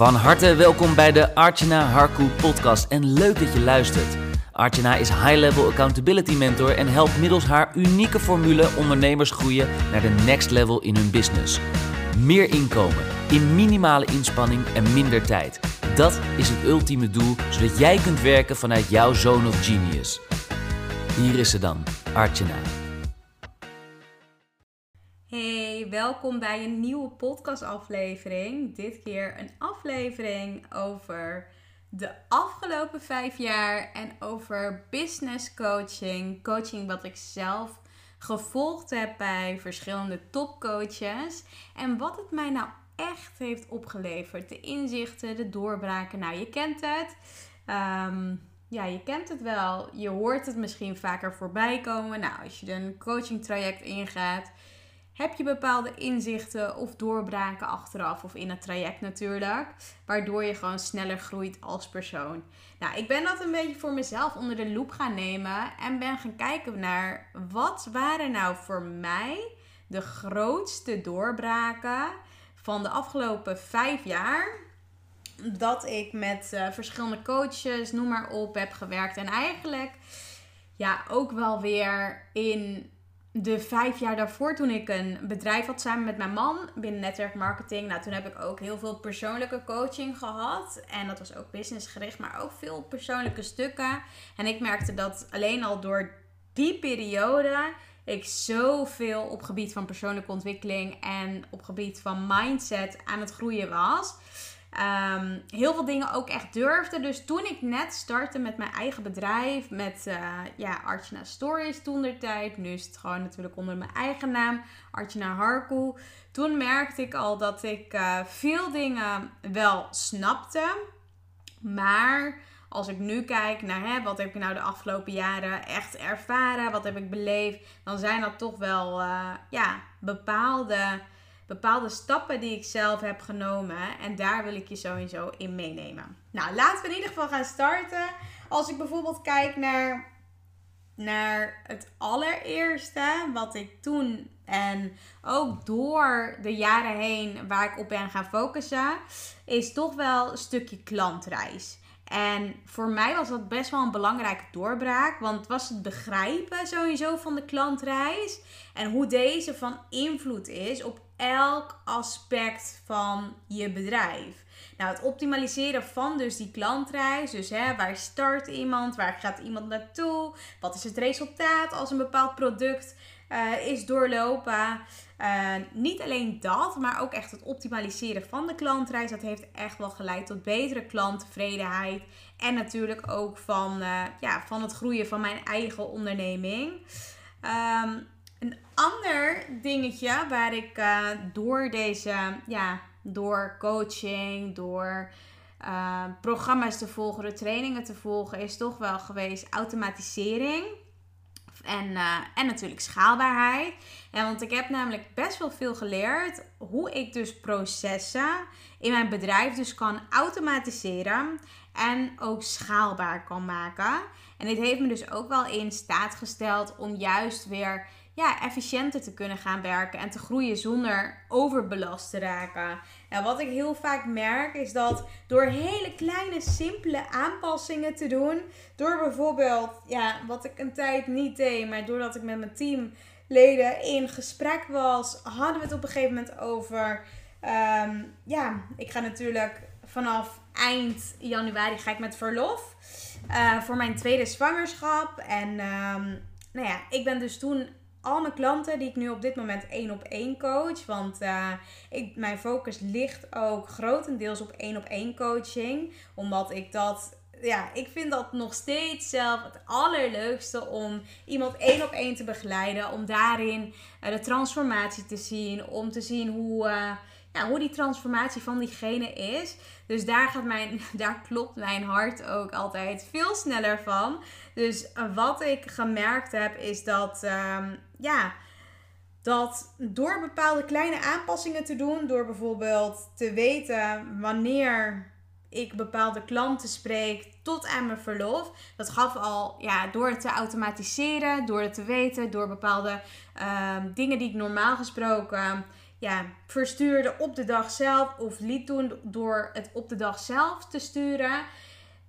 Van harte welkom bij de Archana Harku podcast en leuk dat je luistert. Archana is high-level accountability mentor en helpt middels haar unieke formule ondernemers groeien naar de next level in hun business. Meer inkomen, in minimale inspanning en minder tijd. Dat is het ultieme doel, zodat jij kunt werken vanuit jouw zone of genius. Hier is ze dan, Archana. Hey, welkom bij een nieuwe podcastaflevering. Dit keer een aflevering over de afgelopen vijf jaar en over business coaching. Coaching wat ik zelf gevolgd heb bij verschillende topcoaches. En wat het mij nou echt heeft opgeleverd. De inzichten, de doorbraken. Nou, je kent het. Ehm, ja, je kent het wel. Je hoort het misschien vaker voorbij komen. Nou, als je een coaching traject ingaat heb je bepaalde inzichten of doorbraken achteraf of in het traject natuurlijk, waardoor je gewoon sneller groeit als persoon. Nou, ik ben dat een beetje voor mezelf onder de loep gaan nemen en ben gaan kijken naar wat waren nou voor mij de grootste doorbraken van de afgelopen vijf jaar dat ik met uh, verschillende coaches, noem maar op, heb gewerkt en eigenlijk ja ook wel weer in de vijf jaar daarvoor, toen ik een bedrijf had samen met mijn man binnen netwerkmarketing, nou, toen heb ik ook heel veel persoonlijke coaching gehad. En dat was ook businessgericht, maar ook veel persoonlijke stukken. En ik merkte dat alleen al door die periode ik zoveel op gebied van persoonlijke ontwikkeling en op gebied van mindset aan het groeien was. Ehm, heel veel dingen ook echt durfde. Dus toen ik net startte met mijn eigen bedrijf, met uh, ja, Archana Stories toen tijd. Nu is het gewoon natuurlijk onder mijn eigen naam, Archana Harku. Toen merkte ik al dat ik uh, veel dingen wel snapte. Maar als ik nu kijk naar hè, wat heb ik nou de afgelopen jaren echt ervaren, wat heb ik beleefd, dan zijn dat toch wel uh, ja, bepaalde bepaalde stappen die ik zelf heb genomen. En daar wil ik je sowieso in meenemen. Nou, laten we in ieder geval gaan starten. Als ik bijvoorbeeld kijk naar, naar het allereerste wat ik toen en ook door de jaren heen waar ik op ben gaan focussen, is toch wel een stukje klantreis. En voor mij was dat best wel een belangrijke doorbraak. Want het was het begrijpen sowieso van de klantreis. En hoe deze van invloed is op elk aspect van je bedrijf. Nou, het optimaliseren van dus die klantreis. Dus hè, waar start iemand? Waar gaat iemand naartoe? Wat is het resultaat als een bepaald product uh, is doorlopen? Uh, niet alleen dat, maar ook echt het optimaliseren van de klantreis. Dat heeft echt wel geleid tot betere klanttevredenheid. En natuurlijk ook van, uh, ja, van het groeien van mijn eigen onderneming. Um, een ander dingetje waar ik uh, door deze, ja, door coaching, door uh, programma's te volgen, door trainingen te volgen, is toch wel geweest automatisering. En, uh, en natuurlijk schaalbaarheid. En want ik heb namelijk best wel veel geleerd hoe ik dus processen in mijn bedrijf dus kan automatiseren en ook schaalbaar kan maken. En dit heeft me dus ook wel in staat gesteld om juist weer ja, efficiënter te kunnen gaan werken en te groeien zonder overbelast te raken. En wat ik heel vaak merk is dat door hele kleine, simpele aanpassingen te doen, door bijvoorbeeld, ja, wat ik een tijd niet deed, maar doordat ik met mijn teamleden in gesprek was, hadden we het op een gegeven moment over, um, ja, ik ga natuurlijk vanaf eind januari ga ik met verlof uh, voor mijn tweede zwangerschap. En um, nou ja, ik ben dus toen al mijn klanten die ik nu op dit moment één op één coach. Want uh, ik, mijn focus ligt ook grotendeels op één op één coaching. Omdat ik dat. Ja, ik vind dat nog steeds zelf het allerleukste om iemand één op één te begeleiden. Om daarin uh, de transformatie te zien. Om te zien hoe. Uh, ja, hoe die transformatie van diegene is. Dus daar, gaat mijn, daar klopt mijn hart ook altijd veel sneller van. Dus eh, wat ik gemerkt heb is dat, um, ja, dat door bepaalde kleine aanpassingen te doen, door bijvoorbeeld te weten wanneer ik bepaalde klanten spreek tot aan mijn verlof. Dat gaf al, ja, door het te automatiseren, door het te weten, door bepaalde um, dingen die ik normaal gesproken ja, verstuurde op de dag zelf of liet doen door het op de dag zelf te sturen.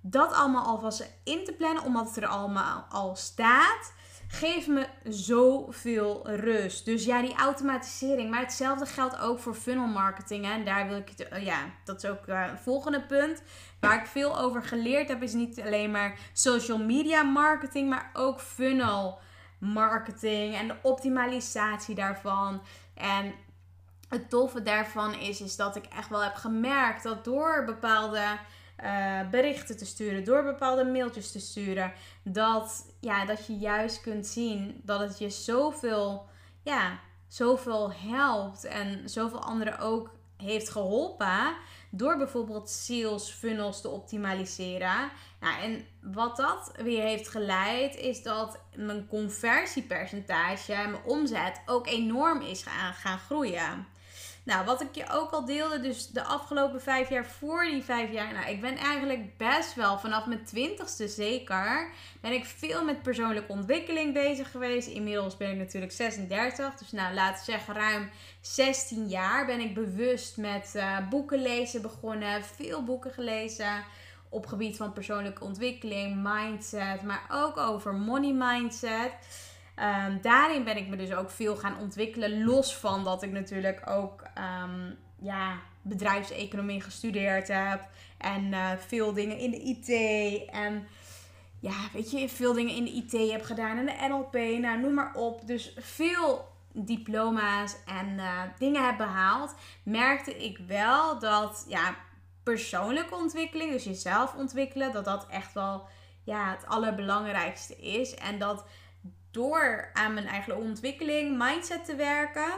Dat allemaal alvast in te plannen, omdat het er allemaal al staat geeft me zoveel rust. Dus ja, die automatisering. Maar hetzelfde geldt ook voor funnel marketing. En daar wil ik het. Uh, ja, dat is ook uh, een volgende punt. Waar ik veel over geleerd heb, is niet alleen maar social media marketing, maar ook funnel marketing en de optimalisatie daarvan. En het toffe daarvan is, is dat ik echt wel heb gemerkt dat door bepaalde uh, berichten te sturen, door bepaalde mailtjes te sturen, dat, ja, dat je juist kunt zien dat het je zoveel, ja, zoveel helpt en zoveel anderen ook heeft geholpen door bijvoorbeeld sales funnels te optimaliseren. Nou, en wat dat weer heeft geleid is dat mijn conversiepercentage en mijn omzet ook enorm is gaan, gaan groeien. Nou, wat ik je ook al deelde, dus de afgelopen vijf jaar voor die vijf jaar. Nou, ik ben eigenlijk best wel vanaf mijn twintigste zeker. Ben ik veel met persoonlijke ontwikkeling bezig geweest. Inmiddels ben ik natuurlijk 36. Dus nou, laten we zeggen ruim 16 jaar ben ik bewust met uh, boeken lezen begonnen. Veel boeken gelezen op gebied van persoonlijke ontwikkeling, mindset, maar ook over money mindset. Um, daarin ben ik me dus ook veel gaan ontwikkelen. Los van dat ik natuurlijk ook um, ja, bedrijfseconomie gestudeerd heb. En uh, veel dingen in de IT. En ja, weet je, veel dingen in de IT heb gedaan. En de NLP, nou noem maar op. Dus veel diploma's en uh, dingen heb behaald. Merkte ik wel dat ja, persoonlijke ontwikkeling, dus jezelf ontwikkelen, dat dat echt wel ja, het allerbelangrijkste is. En dat door aan mijn eigen ontwikkeling, mindset te werken,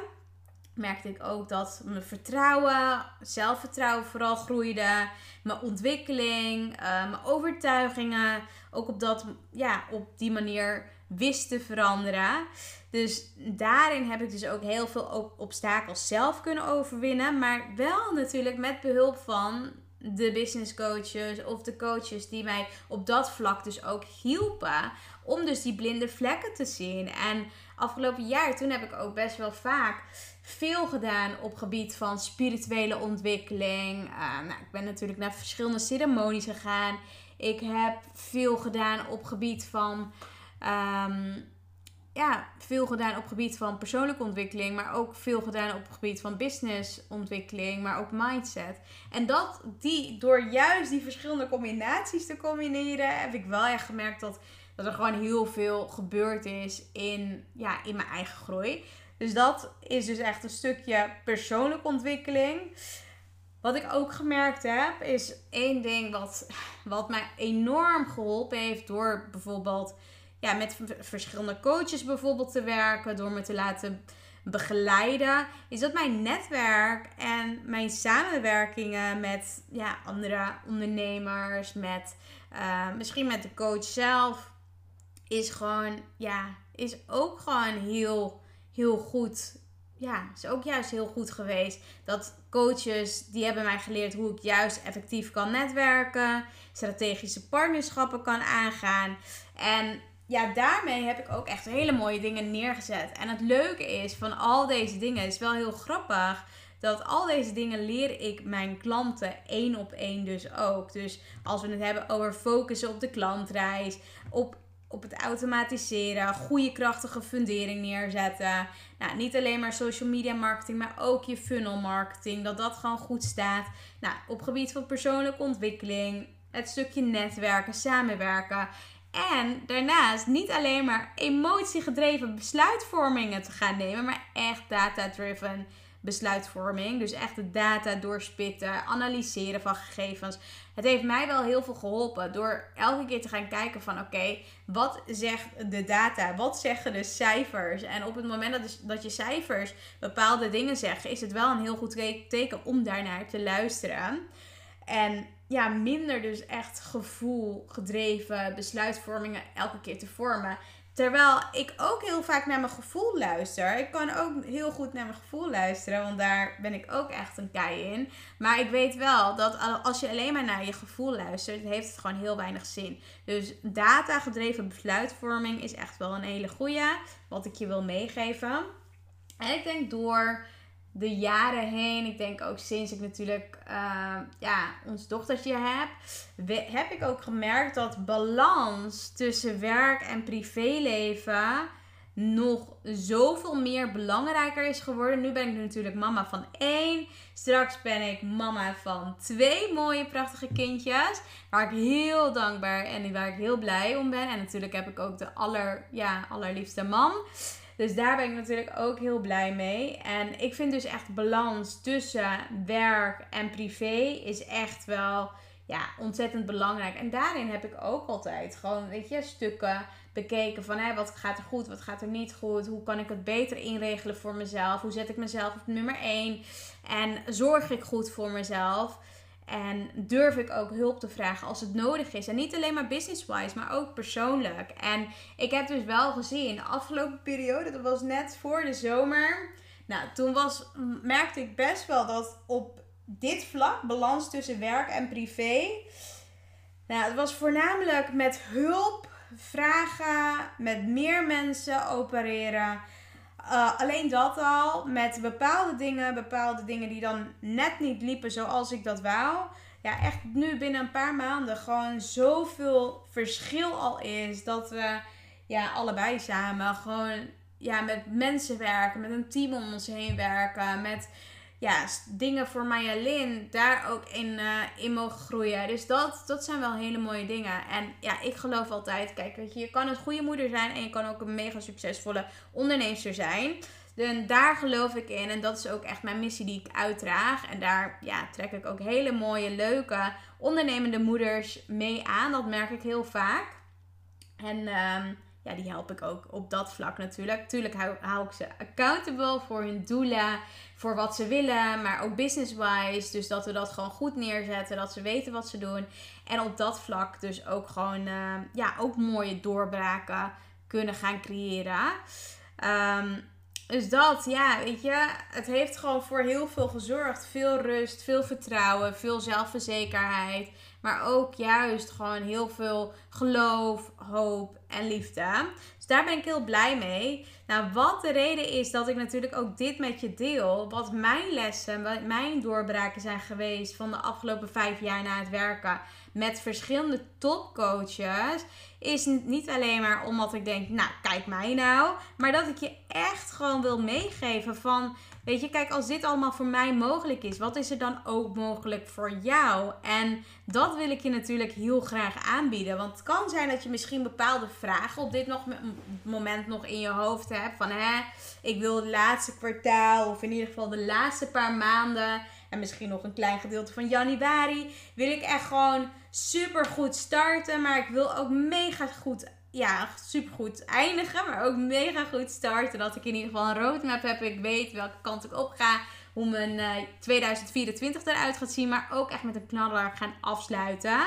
merkte ik ook dat mijn vertrouwen, zelfvertrouwen vooral groeide. Mijn ontwikkeling, uh, mijn overtuigingen ook op, dat, ja, op die manier wist te veranderen. Dus daarin heb ik dus ook heel veel obstakels zelf kunnen overwinnen. Maar wel natuurlijk met behulp van de business coaches of de coaches die mij op dat vlak dus ook hielpen om dus die blinde vlekken te zien. En afgelopen jaar, toen heb ik ook best wel vaak veel gedaan op gebied van spirituele ontwikkeling. Uh, nou, ik ben natuurlijk naar verschillende ceremonies gegaan. Ik heb veel gedaan op gebied van. Um, ja, veel gedaan op gebied van persoonlijke ontwikkeling, maar ook veel gedaan op gebied van businessontwikkeling, maar ook mindset. En dat die door juist die verschillende combinaties te combineren, heb ik wel echt gemerkt dat dat er gewoon heel veel gebeurd is in, ja, in mijn eigen groei. Dus dat is dus echt een stukje persoonlijke ontwikkeling. Wat ik ook gemerkt heb, is één ding wat, wat mij enorm geholpen heeft door bijvoorbeeld ja, met verschillende coaches bijvoorbeeld te werken, door me te laten begeleiden, is dat mijn netwerk en mijn samenwerkingen met ja, andere ondernemers, met uh, misschien met de coach zelf, is gewoon, ja, is ook gewoon heel, heel goed. Ja, is ook juist heel goed geweest. Dat coaches, die hebben mij geleerd hoe ik juist effectief kan netwerken. Strategische partnerschappen kan aangaan. En ja, daarmee heb ik ook echt hele mooie dingen neergezet. En het leuke is van al deze dingen, is wel heel grappig dat al deze dingen leer ik mijn klanten één op één dus ook. Dus als we het hebben over focussen op de klantreis, op op het automatiseren, goede krachtige fundering neerzetten. Nou, niet alleen maar social media marketing, maar ook je funnel marketing, dat dat gewoon goed staat. Nou, op gebied van persoonlijke ontwikkeling, het stukje netwerken, samenwerken. En daarnaast niet alleen maar emotiegedreven besluitvormingen te gaan nemen, maar echt data-driven besluitvorming. Dus echt de data doorspitten, analyseren van gegevens. Het heeft mij wel heel veel geholpen door elke keer te gaan kijken van oké, wat zegt de data? Wat zeggen de cijfers? En op het moment dat, dat je cijfers bepaalde dingen zeggen, is het wel een heel goed teken om daarnaar te luisteren. En ja, minder dus echt gevoel gedreven besluitvormingen elke keer te vormen. Terwijl ik ook heel vaak naar mijn gevoel luister. Ik kan ook heel goed naar mijn gevoel luisteren, want daar ben ik ook echt een kei in. Maar ik weet wel dat als je alleen maar naar je gevoel luistert, heeft het gewoon heel weinig zin. Dus data-gedreven besluitvorming is echt wel een hele goede, wat ik je wil meegeven. En ik denk door de jaren heen, ik denk ook sinds ik natuurlijk uh, ja, ons dochtertje heb, heb ik ook gemerkt dat balans tussen werk en privéleven nog zoveel meer belangrijker is geworden. Nu ben ik natuurlijk mama van één. Straks ben ik mama van twee mooie, prachtige kindjes. Waar ik heel dankbaar en waar ik heel blij om ben. En natuurlijk heb ik ook de aller, ja, allerliefste man. Dus daar ben ik natuurlijk ook heel blij mee. En ik vind dus echt balans tussen werk en privé is echt wel ja, ontzettend belangrijk. En daarin heb ik ook altijd gewoon, weet je, stukken bekeken van hè, wat gaat er goed, wat gaat er niet goed. Hoe kan ik het beter inregelen voor mezelf? Hoe zet ik mezelf op nummer 1? En zorg ik goed voor mezelf? En durf ik ook hulp te vragen als het nodig is. En niet alleen maar business-wise, maar ook persoonlijk. En ik heb dus wel gezien, de afgelopen periode, dat was net voor de zomer. Nou, toen was, merkte ik best wel dat op dit vlak, balans tussen werk en privé. Nou, het was voornamelijk met hulp vragen, met meer mensen opereren. Uh, alleen dat al, met bepaalde dingen, bepaalde dingen die dan net niet liepen zoals ik dat wou. Ja, echt nu binnen een paar maanden gewoon zoveel verschil al is. Dat we ja, allebei samen gewoon ja, met mensen werken, met een team om ons heen werken, met ja, dingen voor Marjolein daar ook in, uh, in mogen groeien. Dus dat, dat zijn wel hele mooie dingen. En ja, ik geloof altijd, kijk, je, je kan een goede moeder zijn en je kan ook een mega succesvolle onderneemster zijn. En daar geloof ik in. En dat is ook echt mijn missie die ik uitdraag. En daar ja, trek ik ook hele mooie, leuke, ondernemende moeders mee aan. Dat merk ik heel vaak. En um, ja, die help ik ook op dat vlak natuurlijk. Tuurlijk hou, ik ze accountable voor hun doelen, voor wat ze willen, maar ook business-wise. Dus dat we dat gewoon goed neerzetten, dat ze weten wat ze doen. En op dat vlak dus ook gewoon, uh, ja, ook mooie doorbraken kunnen gaan creëren. Um, dus dat, ja, weet je, het heeft gewoon voor heel veel gezorgd. Veel rust, veel vertrouwen, veel zelfverzekerheid. Maar ook juist gewoon heel veel geloof, hoop en liefde. Dus daar ben ik heel blij mee. Nou, wat de reden is dat ik natuurlijk ook dit met je deel. Wat mijn lessen, wat mijn doorbraken zijn geweest van de afgelopen vijf jaar na het werken met verschillende topcoaches. Is niet alleen maar omdat ik denk, nou kijk mij nou. Maar dat ik je echt gewoon wil meegeven van Weet je, kijk, als dit allemaal voor mij mogelijk is, wat is er dan ook mogelijk voor jou? En dat wil ik je natuurlijk heel graag aanbieden. Want het kan zijn dat je misschien bepaalde vragen op dit nog, moment nog in je hoofd hebt. Van hè, ik wil het laatste kwartaal, of in ieder geval de laatste paar maanden. En misschien nog een klein gedeelte van januari. Wil ik echt gewoon super goed starten. Maar ik wil ook mega goed ja, supergoed eindigen, maar ook mega goed starten. Dat ik in ieder geval een roadmap heb. Ik weet welke kant ik op ga. Hoe mijn uh, eh, 2024 eruit gaat zien. Maar ook echt met een knaller gaan afsluiten.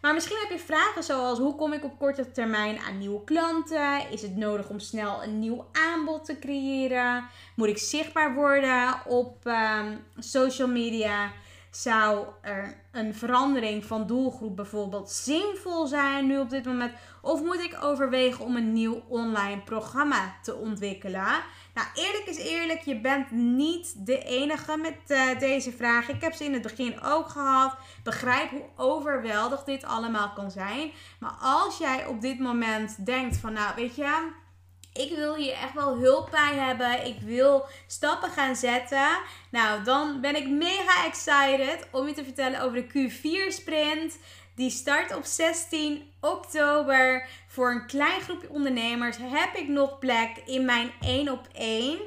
Maar misschien heb je vragen zoals hoe kom ik op korte termijn aan nieuwe klanten? Is het nodig om snel een nieuw aanbod te creëren? Moet ik zichtbaar worden op um, social media? Zou er een verandering van doelgroep bijvoorbeeld zinvol zijn nu op dit moment? Of moet ik overwegen om een nieuw online programma te ontwikkelen? Nou, eerlijk is eerlijk, je bent niet de enige met uh, deze vraag. Ik heb ze in het begin ook gehad. Begrijp hoe overweldigd dit allemaal kan zijn. Maar als jij op dit moment denkt van, nou weet je, ik wil hier echt wel hulp bij hebben. Ik wil stappen gaan zetten. Nou, dan ben ik mega excited om je te vertellen over de Q4 sprint. Die start op 16 oktober. Voor een klein groepje ondernemers heb ik nog plek in mijn 1 op 1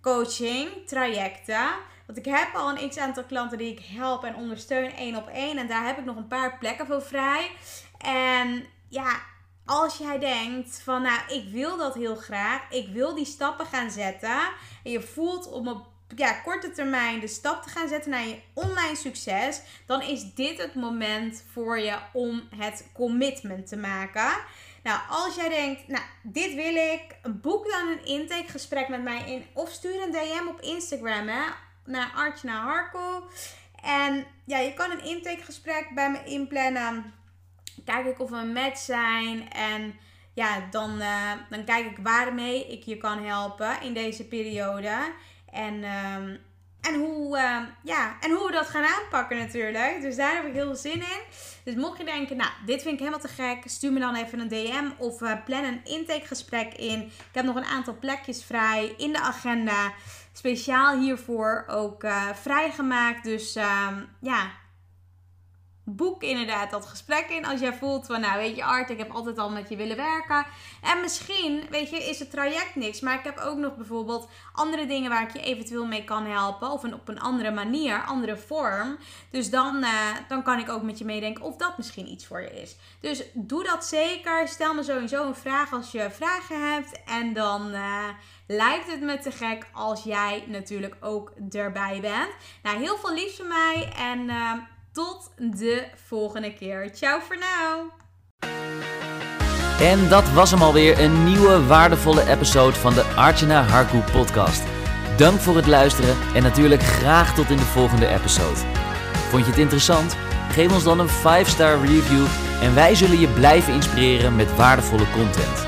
coaching trajecten. Want ik heb al een x aantal klanten die ik help en ondersteun 1 op 1. En daar heb ik nog een paar plekken voor vrij. En ja, als jij denkt van nou, ik wil dat heel graag. Ik wil die stappen gaan zetten. En je voelt om op ja, korte termijn de stap te gaan zetten naar je online succes. Dan is dit het moment voor je om het commitment te maken. Nou, als jij denkt, nou, dit wil ik, boek dan een intakegesprek met mij in. Of stuur een DM op Instagram hè, naar Artjana Harko. En ja, je kan een intakegesprek bij me inplannen kijk ik of we een match zijn. En ja, dan, uh, dan kijk ik waarmee ik je kan helpen in deze periode. En um, en, hoe, ehm, ja, en hoe we dat gaan aanpakken natuurlijk. Dus daar heb ik heel veel zin in. Dus mocht je denken, nou, dit vind ik helemaal te gek. Stuur me dan even een DM of uh, plan een intakegesprek in. Ik heb nog een aantal plekjes vrij in de agenda. Speciaal hiervoor ook uh, vrijgemaakt. Dus ehm, ja, boek inderdaad dat gesprek in. Als jij voelt van, nou weet je Art, ik heb altijd al met je willen werken. En misschien, weet je, is het traject niks. Maar ik heb ook nog bijvoorbeeld andere dingen waar ik je eventueel mee kan helpen. Of op een andere manier, andere vorm. Dus dan, uh, dan kan ik ook met je meedenken of dat misschien iets voor je is. Dus doe dat zeker. Stel me sowieso een vraag als je vragen hebt. En dan... Uh, lijkt het me te gek als jij natuurlijk ook erbij bent. Nou, heel veel liefs van mij en uh, tot de volgende keer. Ciao voor nu. En dat was hem alweer, een nieuwe waardevolle episode van de Archana Harku podcast. Dank voor het luisteren en natuurlijk graag tot in de volgende episode. Vond je het interessant? Geef ons dan een 5-star review en wij zullen je blijven inspireren met waardevolle content.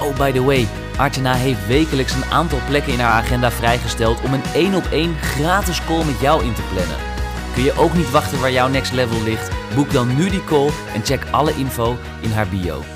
Oh, by the way, Archana heeft wekelijks een aantal plekken in haar agenda vrijgesteld om een 1 op 1 gratis call met jou in te plannen. Kun je ook niet wachten waar jouw next level ligt? Boek dan nu die call en check alle info in haar bio.